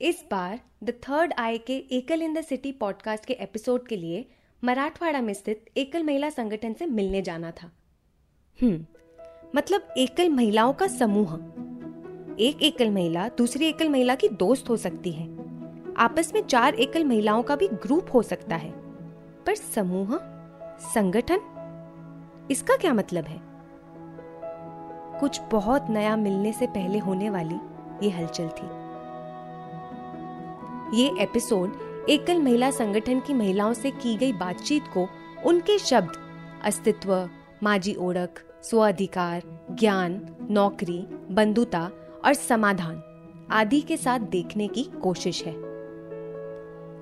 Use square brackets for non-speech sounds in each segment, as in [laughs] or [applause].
इस बार the third eye के एकल इन द सिटी पॉडकास्ट के एपिसोड के लिए मराठवाड़ा में स्थित एकल महिला संगठन से मिलने जाना था। हम्म मतलब एकल महिलाओं का समूह। एक एकल महिला दूसरी एकल महिला की दोस्त हो सकती है। आपस में चार एकल महिलाओं का भी ग्रुप हो सकता है। पर समूह? संगठन? इसका क्या मतलब है? कुछ बहुत नया मिलने से पहले होने वाली ये हलचल थी। ये एपिसोड एकल महिला संगठन की महिलाओं से की गई बातचीत को उनके शब्द, अस्तित्व, माजी स्व अधिकार ज्ञान, नौकरी, बंधुता और समाधान आदि के साथ देखने की कोशिश है।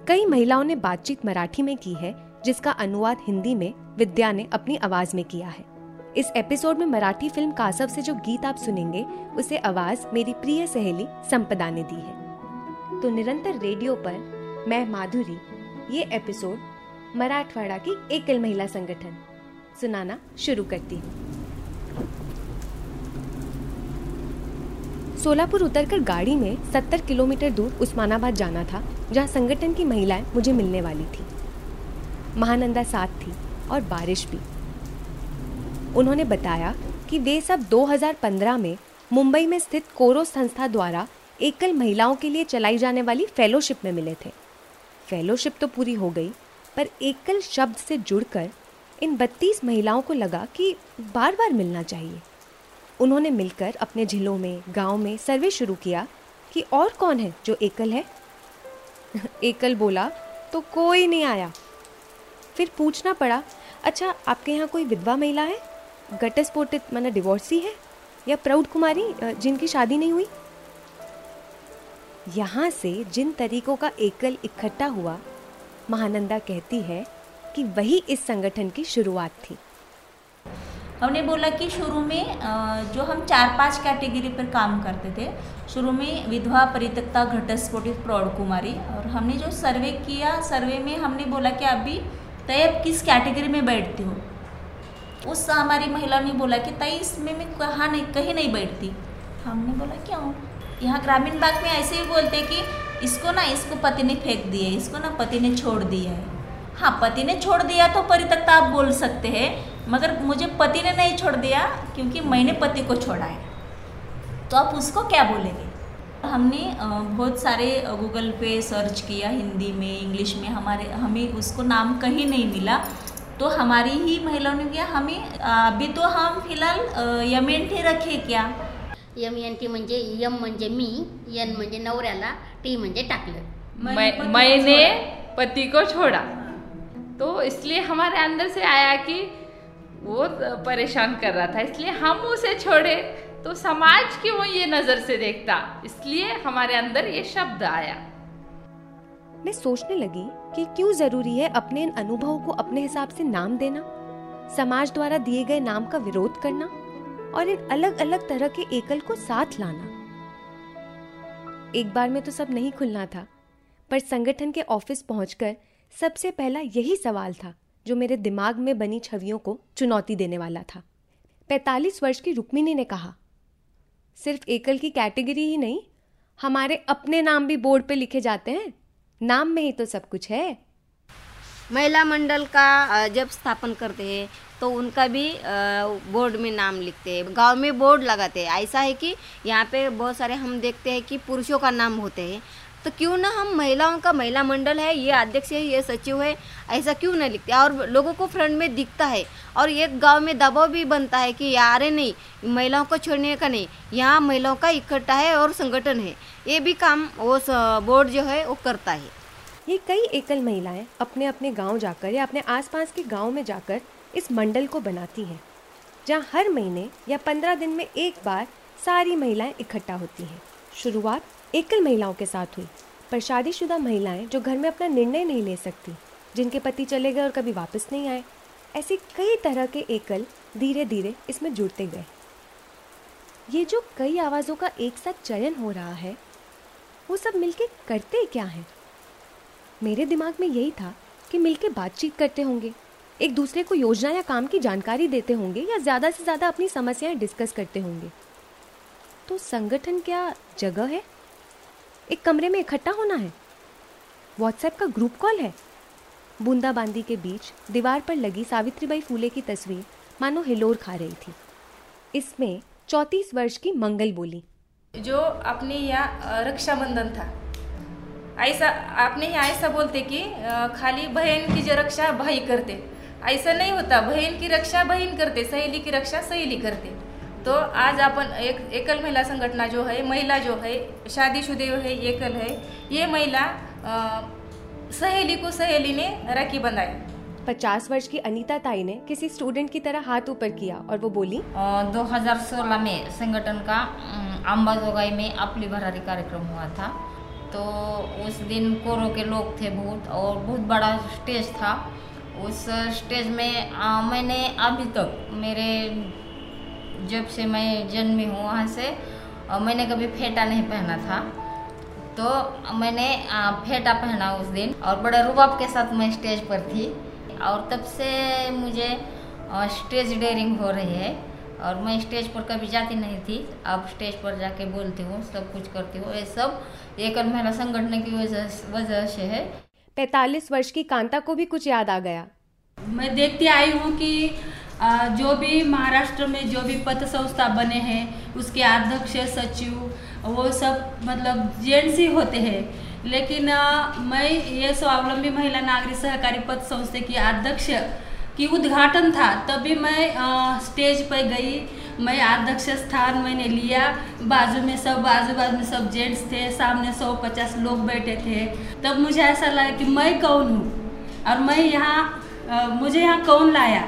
कई महिलाओं ने बातचीत मराठी में की है, जिसका अनुवाद हिंदी में विद्या ने अपनी आवाज़ में किया है। इस एपिसोड में मराठी फ़िल्म कासव से जो गीत आप सुनेंगे, उसे आवाज़ मेरी प्रिय सहेली संपदा ने दी है। तो निरंतर रेडियो पर मैं, माधुरी, ये एपिसोड मराठवाड़ा की एकल महिला संगठन सुनाना शुरू करती हूँ। सोलापुर उतरकर गाड़ी में 70 किलोमीटर दूर उस्मानाबाद जाना था, जहाँ संगठन की महिलाएँ मुझे मिलने वाली थी। महानंदा साथ थी और बारिश भी। उन्होंने बताया कि वे सब 2015 में मुंबई में स्थित कोरो संस्था द्वारा एकल महिलाओं के लिए चलाई जाने वाली फेलोशिप में मिले थे। फेलोशिप तो पूरी हो गई, पर एकल शब्द से जुड़कर इन 32 महिलाओं को लगा कि बार बार मिलना चाहिए। उन्होंने मिलकर अपने जिलों में, गाँव में सर्वे शुरू किया कि और कौन है जो एकल है। [laughs] एकल बोला तो कोई नहीं आया। फिर पूछना पड़ा अच्छा आपके यहाँ कोई विधवा महिला है? घटस्फोटित माना डिवोर्सी है? या प्रौढ़ कुमारी जिनकी शादी नहीं हुई? यहाँ से जिन तरीकों का एकल इकट्ठा हुआ, महानंदा कहती है कि वही इस संगठन की शुरुआत थी। हमने बोला कि शुरू में जो हम चार पाँच कैटेगरी पर काम करते थे, शुरू में विधवा परित्यक्ता घटस्फोटित प्रौढ़ कुमारी और हमने जो सर्वे किया, सर्वे में हमने बोला कि अभी तय किस कैटेगरी में बैठती हो। उस हमारी महिला ने बोला कि तई इसमें मैं कहाँ नहीं, कहीं नहीं बैठती। हमने बोला क्यों? यहाँ ग्रामीण भाग में ऐसे ही बोलते हैं कि इसको ना, इसको पति ने फेंक दिया है, इसको ना पति ने छोड़ दिया है। हाँ पति ने छोड़ दिया तो परितकता आप बोल सकते हैं, मगर मुझे पति ने नहीं छोड़ दिया क्योंकि मैंने पति को छोड़ा है। तो आप उसको क्या बोलेंगे? हमने बहुत सारे गूगल पे सर्च किया, हिंदी में इंग्लिश में, हमारे, हमें उसको नाम कहीं नहीं मिला। तो हमारी ही महिलाओं ने किया, हमें अभी तो हम फ़िलहाल यमेंट ही रखे क्या? यम एन टी म्हणजे यम म्हणजे मी यन म्हणजे नवऱ्याला टी म्हणजे टाकलं. मैंने पति को छोड़ा. तो इसलिए हमारे अंदर से आया कि वो परेशान कर रहा था। इसलिए हम उसे छोड़े। तो समाज क्यों ये नज़र से देखता। इसलिए हमारे अंदर ये शब्द आया। मैं सोचने लगी कि क्यों ज़रूरी है अपने इन अनुभवों को अपने हिसाब से नाम देना? समाज द्वारा दिए गए नाम का विरोध करना? और इन अलग अलग तरह के एकल को साथ लाना। एक बार में तो सब नहीं खुलना था, पर संगठन के ऑफ़िस पहुंचकर सबसे पहला यही सवाल था जो मेरे दिमाग में बनी छवियों को चुनौती देने वाला था। 45 वर्ष की रुक्मिनी ने कहा, सिर्फ़ एकल की कैटेगरी ही नहीं, हमारे अपने नाम भी बोर्ड पे लिखे जाते हैं। नाम में ही तो सब कुछ है। महिला मंडल का जब स्थापन करते हैं तो उनका भी बोर्ड में नाम लिखते हैं, गाँव में बोर्ड लगाते हैं। ऐसा है कि यहाँ पे बहुत सारे हम देखते हैं कि पुरुषों का नाम होते हैं। तो क्यों ना हम महिलाओं का, महिला मंडल है, ये अध्यक्ष है, ये सचिव है, ऐसा क्यों ना लिखते? और लोगों को फ्रंट में दिखता है, और एक गाँव में दबाव भी बनता है कि यार नहीं, महिलाओं को छोड़ने का नहीं, यहाँ महिलाओं का इकट्ठा है और संगठन है। ये भी काम वो बोर्ड जो है, वो करता है। ये कई एकल महिलाएँ अपने अपने गाँव जाकर या अपने आसपास के गाँव में जाकर इस मंडल को बनाती हैं, जहाँ हर महीने या पंद्रह दिन में एक बार सारी महिलाएँ इकट्ठा होती हैं। शुरुआत एकल महिलाओं के साथ हुई, पर शादीशुदा महिलाएँ जो घर में अपना निर्णय नहीं ले सकती, जिनके पति चले गए और कभी वापस नहीं आए, ऐसे कई तरह के एकल धीरे धीरे इसमें जुड़ते गए। ये जो कई आवाज़ों का एक साथ चयन हो रहा है, वो सब मिलके करते क्या हैं? मेरे दिमाग में यही था कि मिलके बातचीत करते होंगे, एक दूसरे को योजना या काम की जानकारी देते होंगे या ज़्यादा से ज़्यादा अपनी समस्याएँ डिस्कस करते होंगे। तो संगठन क्या जगह है? एक कमरे में इकट्ठा होना है? व्हाट्सएप का ग्रुप कॉल है? बूंदाबांदी के बीच दीवार पर लगी सावित्रीबाई फूले की तस्वीर मानो हिलोर खा रही थी। इसमें चौतीस वर्ष की मंगल बोली। जो अपने यहाँ रक्षाबंधन था। ऐसा अपने यहाँ ऐसा बोलते कि खाली बहन की जो रक्षा भाई करते. ऐसा नहीं होता बहन की रक्षा बहन करते सहेली की रक्षा सहेली करते. तो आज अपन एक एकल महिला संगठना जो है महिला जो है शादीशुदे है एकल है ये महिला सहेली को सहेली ने राखी बंधाई. पचास वर्ष की अनीता ताई ने किसी स्टूडेंट की तरह हाथ ऊपर किया और वो बोली दो हज़ार सोलह में संगठन का अम्बाजोगाई में अपली भरारी कार्यक्रम हुआ था. तो उस दिन कोरो के लोग थे बहुत और बहुत बड़ा स्टेज था। उस स्टेज में आ, मैंने अभी तक मेरे जब से मैं जन्मी हूँ वहाँ से आ, मैंने कभी फेटा नहीं पहना था। तो मैंने आ, फेटा पहना उस दिन और बड़े रुबाब के साथ मैं स्टेज पर थी। और तब से मुझे स्टेज डेयरिंग हो रही है। और मैं स्टेज पर कभी जाती नहीं थी। अब स्टेज पर जाके बोलती हूँ सब कुछ करती हूँ। ये सब एक महिला संगठन की वजह वजह से है। पैतालीस वर्ष की कांता को भी कुछ याद आ गया। मैं देखती आई हूँ कि जो भी महाराष्ट्र में जो भी पथ संस्था बने हैं उसके अध्यक्ष सचिव वो सब मतलब जेंट्स ही होते हैं। लेकिन मैं ये स्वावलंबी महिला नागरिक सहकारी पद संस्था की अध्यक्ष की उद्घाटन था तभी मैं आ, स्टेज पर गई। मैं अध्यक्ष स्थान मैंने लिया। बाजू में सब आजू बाजू में सब जेंट्स थे सामने सौ पचास लोग बैठे थे। तब मुझे ऐसा लगा कि मैं कौन हूँ? और मैं यहाँ मुझे यहाँ कौन लाया?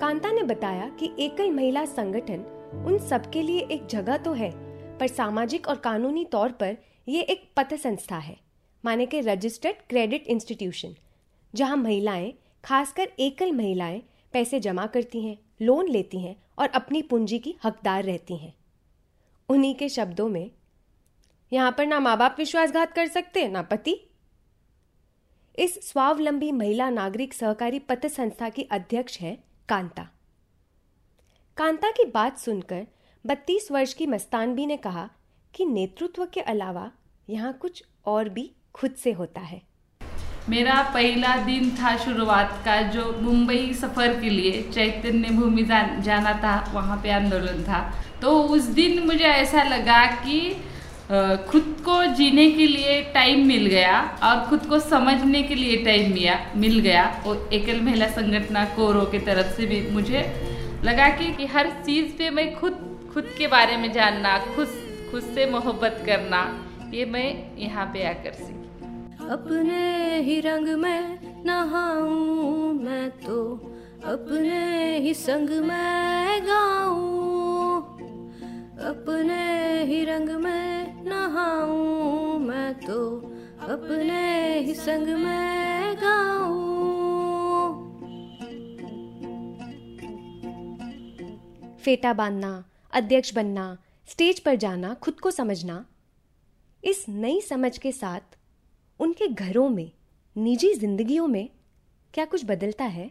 कांता ने बताया कि एकल महिला संगठन उन सबके लिए एक जगह तो है पर सामाजिक और कानूनी तौर पर ये एक पथ संस्था है माने के रजिस्टर्ड क्रेडिट इंस्टीट्यूशन जहाँ महिलाएँ खासकर एकल महिलाएँ पैसे जमा करती हैं, लोन लेती हैं और अपनी पूंजी की हकदार रहती हैं। उन्हीं के शब्दों में, यहाँ पर ना माँ बाप विश्वासघात कर सकते, ना पति। इस स्वावलंबी महिला नागरिक सहकारी पथ संस्था की अध्यक्ष है कांता। कांता की बात सुनकर बत्तीस वर्ष की मस्तानबी ने कहा कि नेतृत्व के अलावा यहाँ कुछ और भी खुद से होता है। मेरा पहला दिन था शुरुआत का जो मुंबई सफ़र के लिए चैतन्य भूमि जा, जाना था वहाँ पे आंदोलन था। तो उस दिन मुझे ऐसा लगा कि खुद को जीने के लिए टाइम मिल गया और खुद को समझने के लिए टाइम मिया मिल गया। और एकल महिला संगठन कोरो के तरफ़ से भी मुझे लगा कि, कि हर चीज़ पे मैं खुद खुद के बारे में जानना खुद खुद से मोहब्बत करना ये मैं यहाँ पे आकर सीखी। अपने ही रंग में नहाऊं मैं तो अपने ही संग में गाऊं, अपने ही रंग में नहाऊं मैं तो अपने ही संग में गाऊं। फेटा बांधना, अध्यक्ष बनना, स्टेज पर जाना, खुद को समझना, इस नई समझ के साथ उनके घरों में, निजी जिंदगियों में क्या कुछ बदलता है?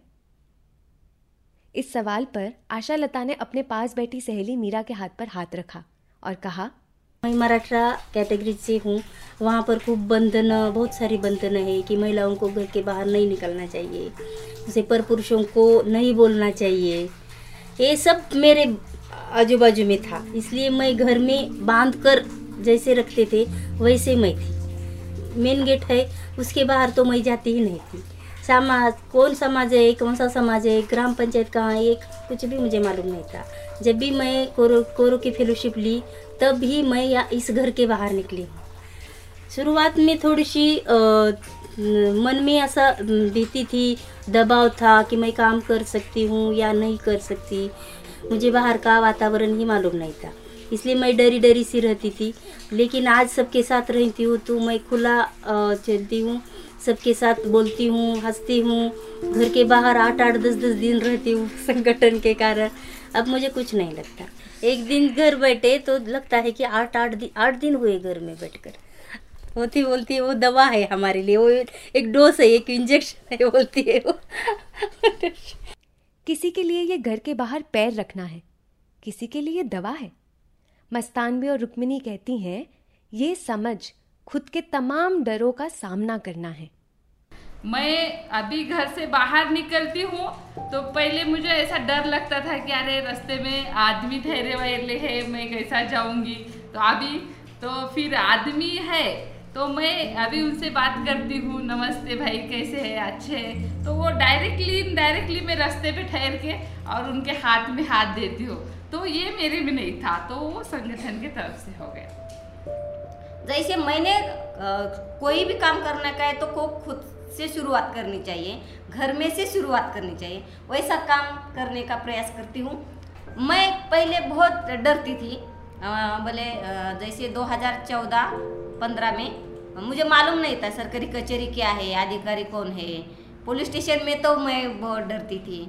इस सवाल पर आशा लता ने अपने पास बैठी सहेली मीरा के हाथ पर हाथ रखा और कहा, मैं मराठा कैटेगरी से हूँ। वहाँ पर खूब बंधन, बहुत सारी बंधन है कि महिलाओं को घर के बाहर नहीं निकलना चाहिए। उसे पर पुरुषों को नहीं बोलना चाहिए। ये सब मेरे आजू बाजू में था। इसलिए मैं घर में बाँध कर जैसे रखते थे, वैसे मैं थी। मेन गेट है, उसके बाहर तो मैं जाती ही नहीं थी। समाज, कौन समाज है, कौन सा समाज है, ग्राम पंचायत कहाँ है, एक कुछ भी मुझे मालूम नहीं था। जब भी मैं कोरो कोरो की फेलोशिप ली, तब भी मैं या इस घर के बाहर निकली। हूँ शुरुआत में थोड़ी सी मन में ऐसा बीती थी, दबाव था कि मैं काम कर सकती हूँ या नहीं कर सकती। मुझे बाहर का वातावरण ही मालूम नहीं था। इसलिए मैं डरी डरी सी रहती थी। लेकिन आज सबके साथ रहती हूँ तो मैं खुला चलती हूँ, सबके साथ बोलती हूँ, हंसती हूँ। घर के बाहर आठ आठ दस दस दिन रहती हूँ [laughs] संगठन के कारण। अब मुझे कुछ नहीं लगता। एक दिन घर बैठे तो लगता है कि आठ आठ दिन आठ दिन हुए घर में बैठकर। होती बोलती है, वो दवा है हमारे लिए, वो एक डोज है, एक इंजेक्शन है, बोलती है वो। [laughs] किसी के लिए ये घर के बाहर पैर रखना है। किसी के लिए दवा है। मस्तानबी और रुक्मिनी कहती हैं, ये समझ खुद के तमाम डरों का सामना करना है। मैं अभी घर से बाहर निकलती हूँ तो पहले मुझे ऐसा डर लगता था कि अरे रास्ते में आदमी ठहरे वहरे है, मैं कैसा जाऊँगी? तो अभी तो फिर आदमी है तो मैं अभी उनसे बात करती हूँ, नमस्ते भाई, कैसे है? अच्छे है? तो वो डायरेक्टली इनडायरेक्टली मैं रास्ते पे ठहर के और उनके हाथ में हाथ देती हूँ। तो ये मेरे में नहीं था तो वो संगठन की तरफ़ से हो गया। जैसे मैंने कोई भी काम करने का है तो को खुद से शुरुआत करनी चाहिए, घर में से शुरुआत करनी चाहिए। वैसा काम करने का प्रयास करती हूँ। मैं पहले बहुत डरती थी बोले जैसे 2014-15 में, मुझे मालूम नहीं था सरकारी कचहरी क्या है, अधिकारी कौन है। पुलिस स्टेशन में तो मैं बहुत डरती थी।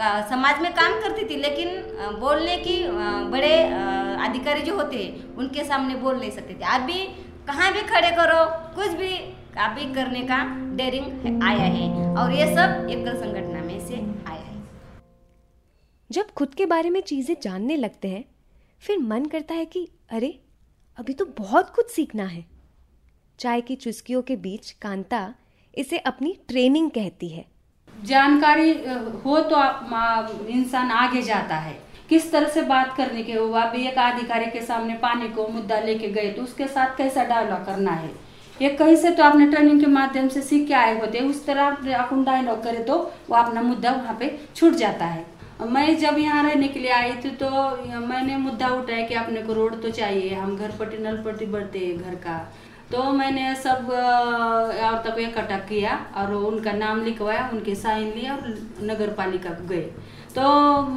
समाज में काम करती थी, लेकिन बोलने की बड़े अधिकारी जो होते हैं, उनके सामने बोल नहीं सकते थे। अभी कहाँ भी खड़े करो, कुछ भी, अभी करने का डेरिंग आया है। और ये सब एकल संगठन में से आया है। जब खुद के बारे में चीज़ें जानने लगते हैं, फिर मन करता है कि, अरे, अभी तो बहुत कुछ सीखना है। चाय की चुस्कियों के बीच कांता इसे अपनी ट्रेनिंग कहती है। जानकारी हो तो इंसान आगे जाता है। किस तरह से बात करने के, वो आप एक अधिकारी के सामने पानी को मुद्दा लेके गए तो उसके साथ कैसा डायलॉग करना है? ये कहीं से तो आपने ट्रेनिंग के माध्यम से सीख के आए होते, उस तरह आप अपन डायलॉग करे तो वो अपना मुद्दा वहाँ पे छूट जाता है। मैं जब यहाँ रहने के लिए आई थी तो मैंने मुद्दा उठाया कि अपने को रोड तो चाहिए, हम घर पट्टी नल पट्टी बढ़ते घर का। तो मैंने सब औरतों को इकट्ठा किया और उनका नाम लिखवाया, उनके साइन लिए और नगर पालिका गए। तो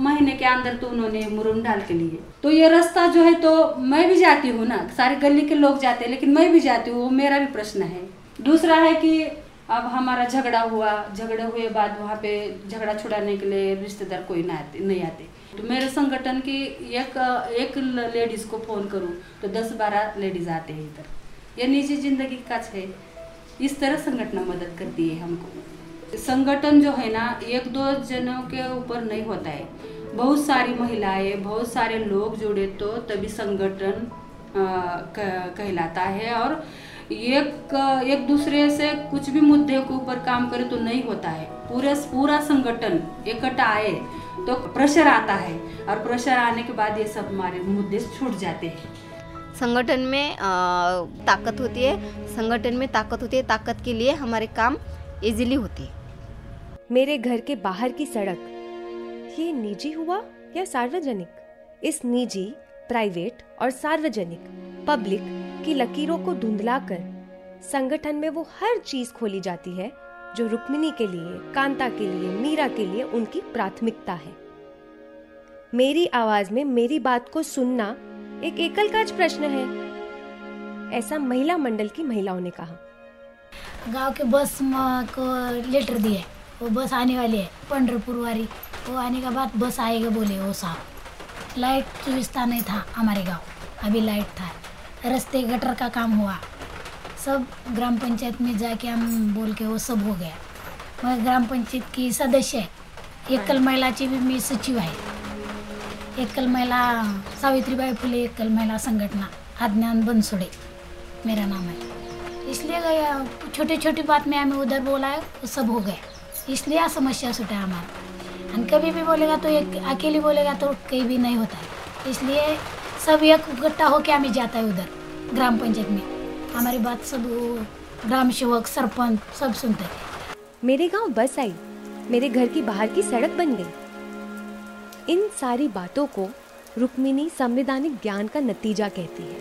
महीने के अंदर तो उन्होंने मुरुम डाल के लिए। तो ये रास्ता जो है तो मैं भी जाती हूँ ना, सारे गली के लोग जाते हैं, लेकिन मैं भी जाती हूँ, वो मेरा भी प्रश्न है। दूसरा है कि अब हमारा झगड़ा हुआ, झगड़े हुए बाद वहाँ पे झगड़ा छुड़ाने के लिए रिश्तेदार कोई ना आते, नहीं आते। तो मेरे संगठन की एक एक लेडीज़ को फ़ोन करूँ तो दस बारह लेडीज़ आते हैं इधर। ये निजी ज़िंदगी का है इस तरह संगठन मदद करती है हमको। संगठन जो है ना, एक दो जनों के ऊपर नहीं होता है। बहुत सारी महिलाएँ, बहुत सारे लोग जुड़े तो तभी संगठन कहलाता है और एक एक दूसरे से कुछ भी मुद्दे के ऊपर काम करे तो नहीं होता है। पूरे, पूरा संगठन इकट्ठा आए तो प्रेशर आता है और प्रेशर आने के बाद ये सब हमारे मुद्दे छूट जाते हैं। संगठन में अ, ताकत होती है। संगठन में ताकत होती है ताकत के लिए हमारे काम इजीली होते हैं। मेरे घर के बाहर की सड़क ये निजी हुआ या सार्वजनिक? इस निजी प्राइवेट और सार्वजनिक पब्लिक की लकीरों को धुंधलाकर संगठन में वो हर चीज़ खोली जाती है जो रुक्मिणी के लिए कांता के लिए मीरा के लिए उनकी प्राथमिकता है। मेरी आवाज़ में मेरी बात को सुनना एक एकल काज प्रश्न है, ऐसा महिला मंडल की महिलाओं ने कहा। गाँव के बस को लेटर दिए, वो बस आने वाली है पंडरपुर वाली वो आने के बाद बस आएगा बोले वो साहब, लाइट व्यवस्था नहीं था हमारे गाँव, अभी लाइट था। रास्ते गटर का काम हुआ। सब ग्राम पंचायत में जाके हम बोल के वो सब हो गया। मैं ग्राम पंचायत की सदस्य है एकल महिलाची भी मी सचिव आहे एकल महिला, सावित्रीबाई फुले एकल महिला संगठना आज्ञान बनसोड़े. मेरा नाम है. इसलिए गया छोटी छोटी बात में हमें उधर बोला है वो सब हो गया. इसलिए आ समस्या सुटा हमारा. और कभी भी बोलेगा तो एक, अकेली बोलेगा तो कहीं भी नहीं होता. है इसलिए सब एक इकट्ठा होके हमें जाता है उधर, ग्राम पंचायत में. हमारी बात सब ग्राम सेवक, सरपंच सब सुनते हैं मेरे गाँव बस आई. मेरे घर की बाहर की सड़क बन गई. इन सारी बातों को रुक्मिणी संवैधानिक ज्ञान का नतीजा कहती है।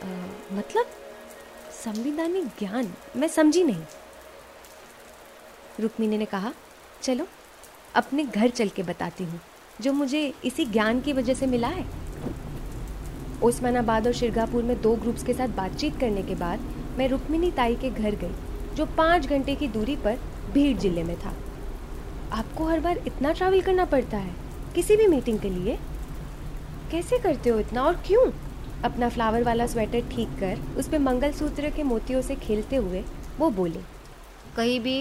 अ, मतलब संवैधानिक ज्ञान? मैं समझी नहीं। रुक्मिणी ने कहा चलो अपने घर चल के बताती हूँ जो मुझे इसी ज्ञान की वजह से मिला है। ओस्मानाबाद और शिरगापुर में दो ग्रुप्स के साथ बातचीत करने के बाद मैं रुक्मिणी ताई के घर गई जो पाँच घंटे की दूरी पर भीड़ ज़िले में था। आपको हर बार इतना ट्रैवल करना पड़ता है? किसी भी मीटिंग के लिए? कैसे करते हो इतना? और क्यों? अपना फ्लावर वाला स्वेटर ठीक कर, उस पे मंगलसूत्र के मोतियों से खेलते हुए वो बोले। कहीं भी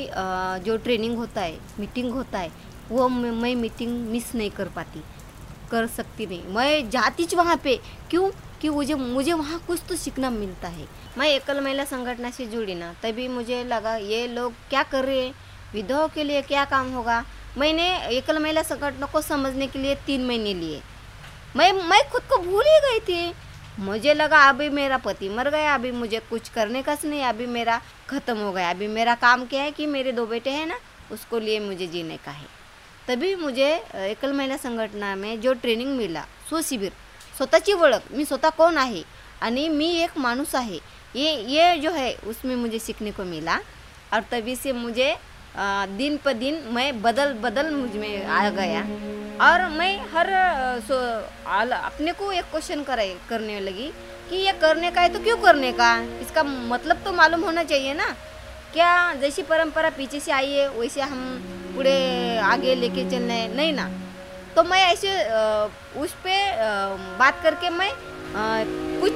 जो ट्रेनिंग होता है मीटिंग होता है, वो मैं मीटिंग मिस नहीं कर पाती। कर सकती नहीं। मैं जाती वहाँ पे। क्यों? कि मुझे मुझे वहाँ कुछ तो सीखना मिलता है। मैं एकल महिला संगठन से जुड़ी ना, तभी मुझे लगा, ये लोग क्या कर रहे हैं? विधवाओं के लिए क्या काम होगा? मैंने एकल महिला संगठनों को समझने के लिए तीन महीने लिए। मैं मैं खुद को भूल ही गई थी। मुझे लगा अभी मेरा पति मर गया, अभी मुझे कुछ करने का से नहीं, अभी मेरा ख़त्म हो गया। अभी मेरा काम क्या है कि मेरे दो बेटे हैं ना, उसको लिए मुझे जीने का है। तभी मुझे एकल महिला संघटना में जो ट्रेनिंग मिला सो शिबिर स्वतःची ओळख, मी स्वतः कौन आहे? आणि मी एक माणूस आहे. ये ये जो है, उसमें मुझे सीखने को मिला। और तभी से मुझे दिन पर दिन मैं बदल बदल मुझमें आ गया। और मैं हर सो अपने को एक क्वेश्चन करे, करने लगी कि ये करने का है तो क्यों करने का? इसका मतलब तो मालूम होना चाहिए ना। क्या जैसी परंपरा पीछे से आई है, वैसे हम पूरे आगे लेके चलने नहीं ना। तो मैं ऐसे उस पर बात करके मैं कुछ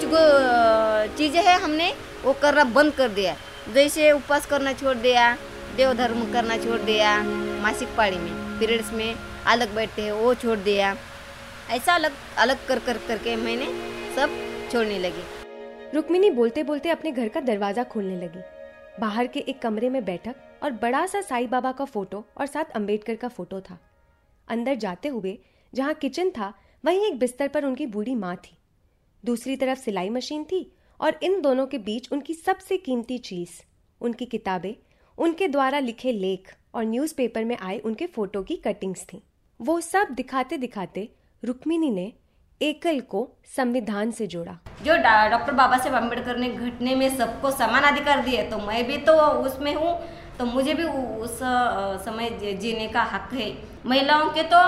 चीज़ें हैं हमने वो करना बंद कर दिया। जैसे उपवास करना छोड़ दिया देव धर्म करना छोड़ दिया, मासिक पाड़ी में, पीरियड्स में अलग बैठते हैं, वो छोड़ दिया। ऐसा अलग अलग कर कर, करके मैंने सब छोड़ने लगी। रुक्मिनी बोलते बोलते अपने घर का दरवाज़ा खोलने लगी। बाहर के एक कमरे में बैठक और बड़ा सा साईं बाबा का फ़ोटो और साथ अंबेडकर का फ़ोटो था। अंदर जाते हुए, जहाँ किचन था, वहीं एक बिस्तर पर उनकी बूढ़ी माँ थी। दूसरी तरफ़ सिलाई मशीन थी और इन दोनों के बीच उनकी सबसे कीमती चीज़, उनकी किताबें उनके द्वारा लिखे लेख और न्यूज़पेपर में आए उनके फ़ोटो की कटिंग्स थी। वो सब दिखाते दिखाते रुक्मिनी ने एकल को संविधान से जोड़ा। जो डॉक्टर बाबा साहेब अंबेडकर ने घटने में सबको समान अधिकार दिए तो मैं भी तो उसमें हूँ तो मुझे भी उस समय जीने का हक है। महिलाओं के तो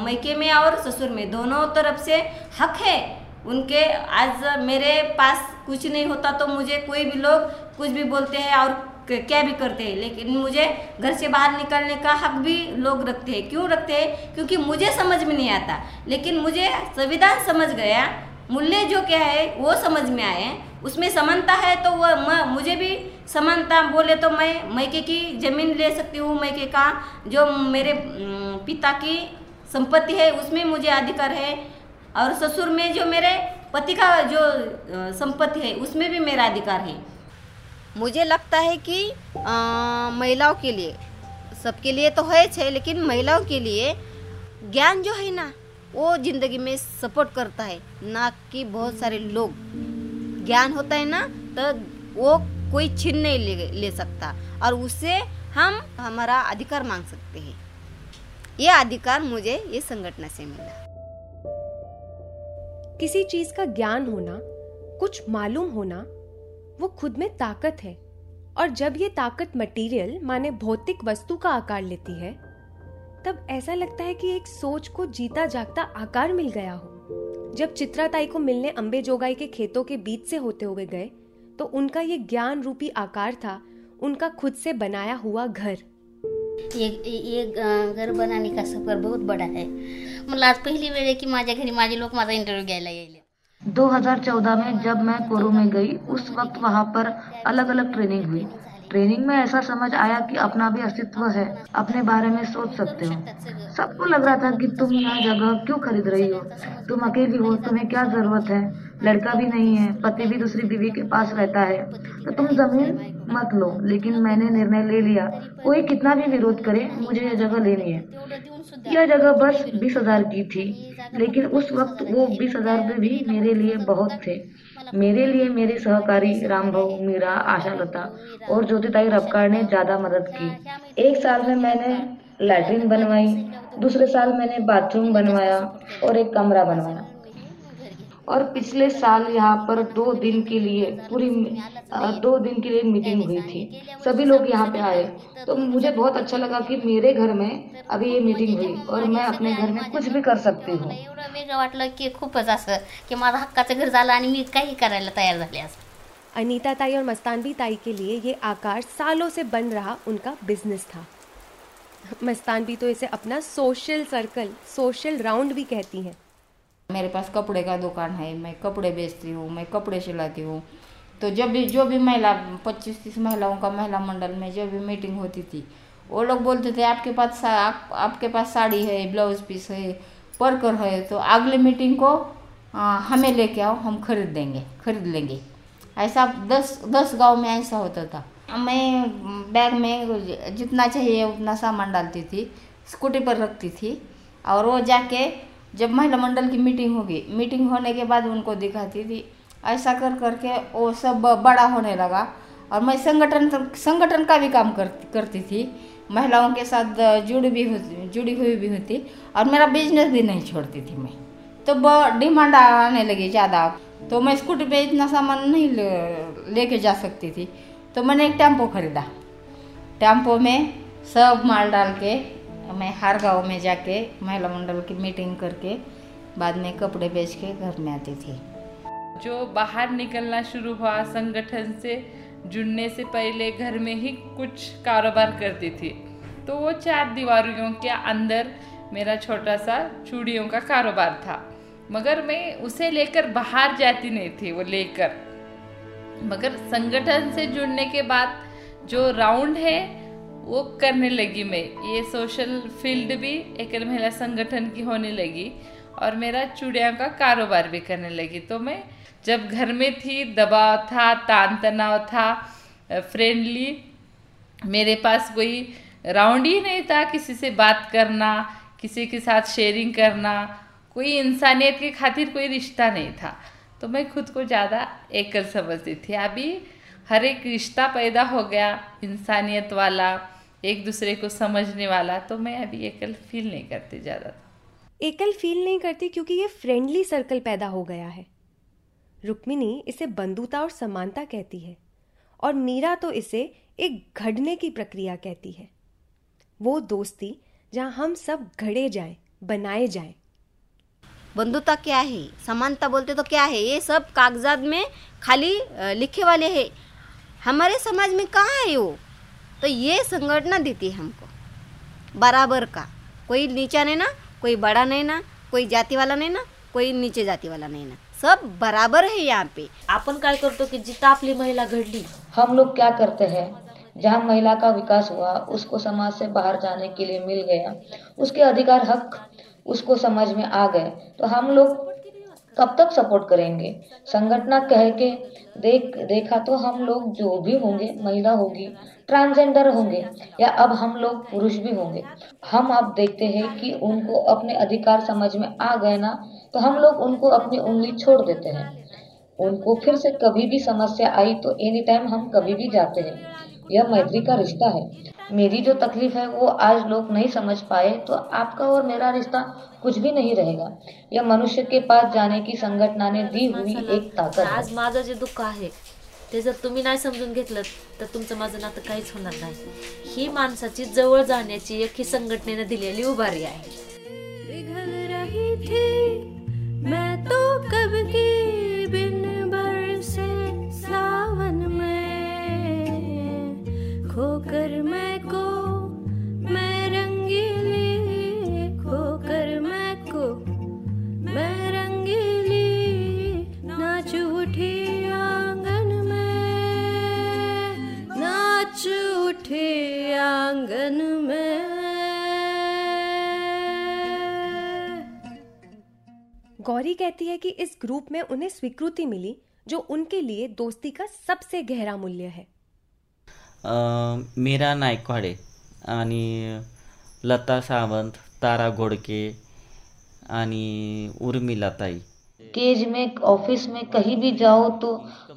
मैके में और ससुर में दोनों तरफ़ से हक है। उनके आज मेरे पास कुछ नहीं होता तो मुझे कोई भी लोग कुछ भी बोलते हैं और क्या भी करते हैं, लेकिन मुझे घर से बाहर निकलने का हक भी लोग रखते हैं। क्यों रखते हैं? क्योंकि मुझे समझ में नहीं आता। लेकिन मुझे संविधान समझ गया मूल्य जो क्या है, वो समझ में आए उसमें समानता है तो वह मुझे भी समानता बोले तो मैं मैके की ज़मीन ले सकती हूँ मैके का जो मेरे पिता की संपत्ति है, उसमें मुझे अधिकार है। और ससुर में जो मेरे पति का जो संपत्ति है, उसमें भी मेरा अधिकार है। मुझे लगता है कि महिलाओं के लिए, सबके लिए तो है छे, लेकिन महिलाओं के लिए ज्ञान जो है ना, वो ज़िंदगी में सपोर्ट करता है। ना कि बहुत सारे लोग। ज्ञान होता है ना तो वो कोई छीन नहीं ले ले सकता। और उससे हम, हमारा अधिकार मांग सकते हैं। ये अधिकार मुझे ये संगठन से मिला। किसी चीज़ का ज्ञान होना, कुछ मालूम होना वो खुद में ताकत है। और जब ये ताकत मटेरियल माने भौतिक वस्तु का आकार लेती है, तब ऐसा लगता है कि एक सोच को जीता जागता आकार मिल गया हो। जब चित्राताई को मिलने अंबे जोगाई के खेतों के बीच से होते हुए गए तो उनका ये ज्ञान रूपी आकार था, उनका खुद से बनाया हुआ घर। ये ये घर बनाने का सफ़र बहुत बड़ा है। मतलब आज पहली वेळ की माझ्या घरी माझे लोक माझा इंटरव्यू घ्यायला येईल 2014 में जब मैं कोरू में गई, उस वक्त वहाँ पर अलग अलग ट्रेनिंग हुई। ट्रेनिंग में ऐसा समझ आया कि अपना भी अस्तित्व है, अपने बारे में सोच सकते हो। सबको लग रहा था कि तुम यहाँ जगह क्यों खरीद रही हो? तुम अकेली हो, तुम्हें क्या ज़रूरत है? लड़का भी नहीं है, पति भी दूसरी बीवी के पास रहता है। तो तुम ज़मीन मत लो, लेकिन मैंने निर्णय ले लिया। कोई कितना भी विरोध करे, मुझे यह जगह लेनी है। यह जगह बस बीस हज़ार की थी, लेकिन उस वक्त वो बीस हज़ार भी मेरे लिए बहुत थे। मेरे लिए मेरी सहकारी रामभाऊ मीरा आशा लता और ज्योतिताई रबकार ने ज़्यादा मदद की। एक साल में मैंने लैट्रिन बनवाई, दूसरे साल मैंने बाथरूम बनवाया और एक कमरा बनवाया। और पिछले साल यहाँ पर दो दिन के लिए पूरी दो दिन के लिए मीटिंग हुई थी। सभी लोग यहाँ पे आए। तो मुझे बहुत अच्छा लगा कि मेरे घर में अभी ये मीटिंग हुई और मैं अपने घर में कुछ भी कर सकती हूँ। वेगळं वाटलं की खूपच असं की माझं हक्काचं घर झालं आणि मी काही करायला तयार झाले असं अनीता ताई और मस्तानवी ताई के लिए ये आकार सालों से बन रहा उनका बिज़नेस था। मस्तानवी तो इसे अपना सोशल सर्कल सोशल राउंड भी कहती हैं। मेरे पास कपड़े का दुकान है मैं कपड़े बेचती हूँ मैं कपड़े सिलाती हूँ। तो जब भी जो भी महिला पच्चीस तीस महिलाओं का महिला मंडल में जब भी मीटिंग होती थी वो लोग बोलते थे आपके पास आप, आपके पास साड़ी है ब्लाउज पीस है परकर है तो अगले मीटिंग को आ, हमें लेके आओ हम खरीद देंगे खरीद लेंगे। ऐसा दस दस गाँव में ऐसा होता था। मैं बैग में जितना चाहिए उतना सामान डालती थी स्कूटी पर रखती थी और वो जाके जब महिला मंडल की मीटिंग होगी मीटिंग होने के बाद उनको दिखाती थी। ऐसा कर करके वो सब बड़ा होने लगा। और मैं संगठन संगठन का भी काम कर, करती थी। महिलाओं के साथ जुड़ी भी होती जुड़ी हुई भी होती और मेरा बिज़नेस भी नहीं छोड़ती थी मैं। तो डिमांड आने लगी ज़्यादा। तो मैं स्कूटी पे इतना सामान नहीं लेके ले जा सकती थी। तो मैंने एक टेंपो खरीदा। टेंपो में सब माल डाल के मैं हर गाँव में जाके महिला मंडल की मीटिंग करके बाद में कपड़े बेच के घर में आती थी। जो बाहर निकलना शुरू हुआ संगठन से जुड़ने से पहले घर में ही कुछ कारोबार करती थी। तो वो चार दीवारों के अंदर मेरा छोटा सा चूड़ियों का कारोबार था। मगर मैं उसे लेकर बाहर जाती नहीं थी वो लेकर। मगर संगठन से जुड़ने के बाद जो राउंड है, वो करने लगी मैं। ये सोशल फ़ील्ड भी एक महिला संगठन की होने लगी और मेरा चूड़िया का कारोबार भी करने लगी। तो मैं जब घर में थी, दबाव था तान तनाव था फ्रेंडली मेरे पास कोई राउंड ही नहीं था किसी से बात करना, किसी के साथ शेयरिंग करना, कोई इंसानियत की खातिर कोई रिश्ता नहीं था। तो मैं खुद को ज़्यादा एकल समझती थी। अभी हर एक रिश्ता पैदा हो गया, इंसानियत वाला, एक दूसरे को समझने वाला तो मैं अभी एकल फील नहीं करती ज़्यादा। एकल फील नहीं करती क्योंकि ये फ्रेंडली सर्कल पैदा हो गया है। रुक्मिनी इसे बंधुता और समानता कहती है और मीरा तो इसे एक घड़ने की प्रक्रिया कहती है। वो दोस्ती जहाँ हम सब घड़े जाएँ, बनाए जाएँ। बंधुता क्या है? समानता बोलते तो क्या है? ये सब कागजात में खाली लिखे वाले है। हमारे समाज में कहाँ है वो? तो ये संगठना देती है हमको। बराबर का। कोई नीचा नहीं ना कोई बड़ा नहीं ना कोई जाति वाला नहीं ना कोई नीचे जाति वाला नहीं ना। सब बराबर है यहाँ पे। अपन काय करतो की जिता आपली महिला घडली हम लोग क्या करते हैं? जहाँ महिला का विकास हुआ उसको समाज से बाहर जाने के लिए मिल गया उसके अधिकार हक उसको समझ में आ गए तो हम लोग कब तक सपोर्ट करेंगे? संगठना कह के देख, देखा तो हम लोग जो भी होंगे, महिला होगी ट्रांसजेंडर होंगे, या अब हम लोग पुरुष भी होंगे, हम अब देखते हैं कि उनको अपने अधिकार समझ में आ गए ना तो हम लोग उनको अपनी उंगली छोड़ देते हैं। उनको फिर से कभी भी समस्या आई तो एनी टाइम हम कभी भी जाते हैं। यह मैत्री का रिश्ता है। मेरी जो तकलीफ़ है वो आज लोग नहीं समझ पाए तो आपका और मेरा रिश्ता कुछ भी नहीं रहेगा। यह मनुष्य के पास जाने की संघटनाने दी हुई एक ताकद आज माझं जे दुःख आहे ते जर तुम्ही नाही समजून घेतलं तर तुमचं माझं नातं काहीच होणार नाही. ही माणसाची जवळ जाण्याची एक ही संघटनेने दिलेली उभारी आहे. मैं तो कब की बिन बरसे सावन में खोकर मैं आँगन में। गौरी कहती है कि इस ग्रुप में उन्हें स्वीकृति मिली जो उनके लिए दोस्ती का सबसे गहरा मूल्य है। मीरा नायकवाडे आणि लता सावंत तारा घोडके आणि उर्मिला ताई। केज में ऑफ़िस में कहीं भी जाओ तो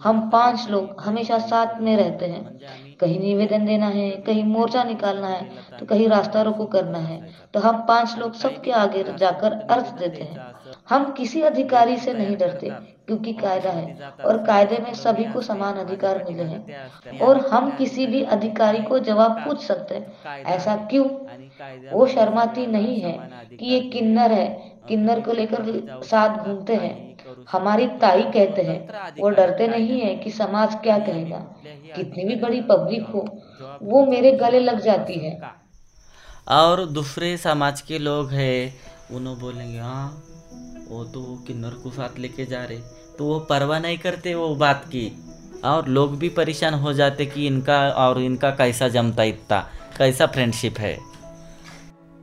हम पाँच लोग हमेशा साथ में रहते हैं। कहीं निवेदन देना है, कहीं मोर्चा निकालना है तो कहीं रास्ता रोको करना है तो हम पाँच लोग सबके आगे जाकर अर्थ देते हैं। हम किसी अधिकारी से नहीं डरते, क्योंकि कायदा है, और कायदे में सभी को समान अधिकार मिले हैं, और हम किसी भी अधिकारी को जवाब पूछ सकते हैं, ऐसा क्यों? वो शर्माती नहीं है कि ये किन्नर है, किन्नर को लेकर साथ घूमते हैं। हमारी ताई कहते हैं वो डरते नहीं है कि समाज क्या कहेगा। कितनी भी बड़ी पब्लिक हो वो मेरे गले लग जाती है। और दूसरे समाज के लोग हैं उन्होंने बोलेंगे हाँ वो तो किन्नर को साथ लेके जा रहे। तो वो परवाह नहीं करते वो बात की। और लोग भी परेशान हो जाते कि इनका और इनका कैसा जमता इतना कैसा फ्रेंडशिप है।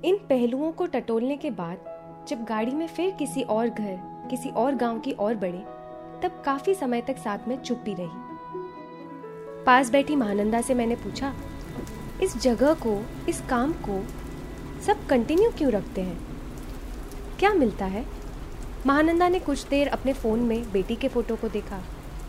इन पहलुओं को टटोलने के बाद जब गाड़ी में फिर किसी और घर किसी और गाँव की ओर बढ़े, तब काफ़ी समय तक साथ में चुप्पी रही। पास बैठी महानंदा से मैंने पूछा, इस जगह को, इस काम को सब कंटिन्यू क्यों रखते हैं? क्या मिलता है? महानंदा ने कुछ देर अपने फ़ोन में बेटी के फ़ोटो को देखा,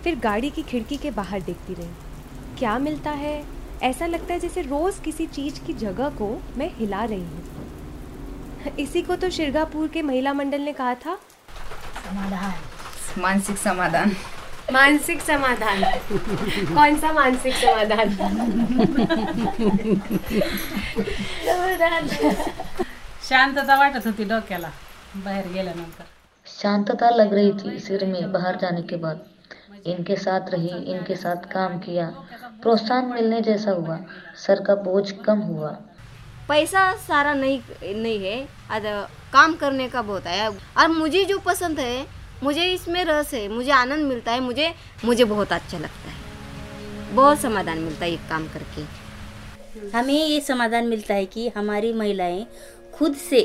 फिर गाड़ी की खिड़की के बाहर देखती रही। क्या मिलता है? ऐसा लगता है जैसे रोज़ किसी चीज़ की जगह को मैं हिला रही हूँ। इसी को तो शिरगापुर के महिला मंडल ने कहा था। समाधान। मानसिक समाधान। मानसिक समाधान। कौन सा मानसिक समाधान? शांतता वाटत होती डोक्याला बाहेर गेल्यानंतर. शांतता लग रही थी सिर में बाहर जाने के बाद। इनके साथ रही इनके साथ काम किया। प्रोत्साहन मिलने जैसा हुआ। सर का बोझ कम हुआ। पैसा सारा नहीं नहीं है। आज काम करने का बहुत है। और मुझे जो पसंद है, मुझे इसमें रस है, मुझे आनंद मिलता है, मुझे मुझे बहुत अच्छा लगता है। बहुत समाधान मिलता है ये काम करके। हमें ये समाधान मिलता है कि हमारी महिलाएँ खुद से,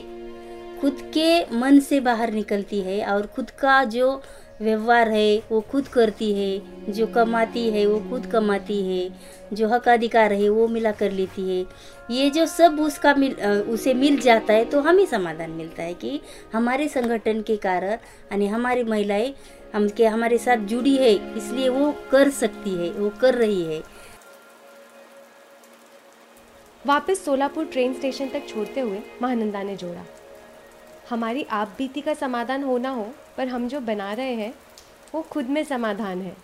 खुद के मन से बाहर निकलती है और खुद का जो व्यवहार है, वो खुद करती है, जो कमाती है, वो खुद कमाती है, जो हक अधिकार है, वो मिला कर लेती है। ये जो सब उसका मिल उसे मिल जाता है तो हमें समाधान मिलता है कि हमारे संगठन के कारण यानी हमारी महिलाएँ हम, के हमारे साथ जुड़ी है, इसलिए वो कर सकती है, वो कर रही है। वापस सोलापुर ट्रेन स्टेशन तक छोड़ते हुए महानंदा ने जोड़ा। हमारी आप बीती का समाधान हो ना हो, पर हम जो बना रहे हैं, वो खुद में समाधान है।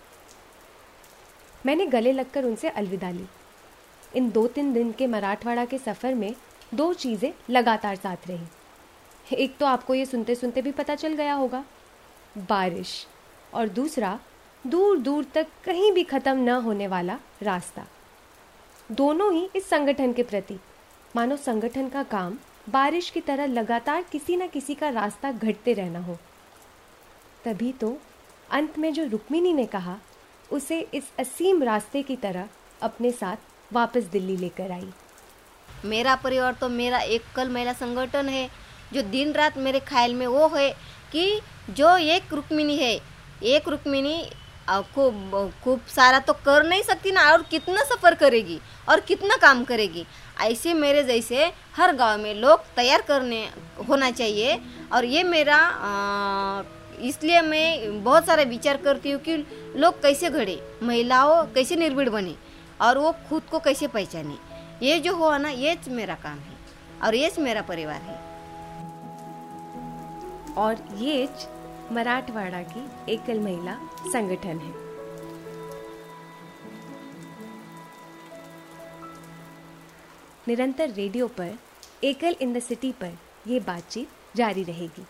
मैंने गले लगकर उनसे अलविदा ली। इन दो तीन दिन के मराठवाड़ा के सफ़र में दो चीज़ें लगातार साथ रहीं। एक तो आपको ये सुनते सुनते भी पता चल गया होगा, बारिश और दूसरा दूर दूर तक कहीं भी ख़त्म न होने वाला रास्ता। दोनों ही इस संगठन के प्रति। मानो संगठन का काम बारिश की तरह लगातार किसी न किसी का रास्ता घटते रहना हो। तभी तो अंत में जो रुक्मिणी ने कहा, उसे इस असीम रास्ते की तरह अपने साथ वापस दिल्ली लेकर आई। मेरा परिवार तो मेरा एक कल महिला संगठन है जो दिन रात मेरे ख्याल में वो है कि जो एक रुक्मिणी है एक रुक्मिणी अ, खूब खूब सारा तो कर नहीं सकती ना और कितना सफ़र करेगी और कितना काम करेगी। ऐसे मेरे जैसे हर गाँव में लोग तैयार करने होना चाहिए और ये मेरा इसलिए मैं बहुत सारा विचार करती हूँ कि लोग कैसे घड़े महिलाओं कैसे निर्भीड़ बने। और वो खुद को कैसे पहचाने? ये जो हुआ ना, ये मेरा काम है और ये मेरा परिवार है। और ये मराठवाड़ा की एकल महिला संगठन है। निरंतर रेडियो पर, एकल इन द सिटी पर ये बातचीत जारी रहेगी।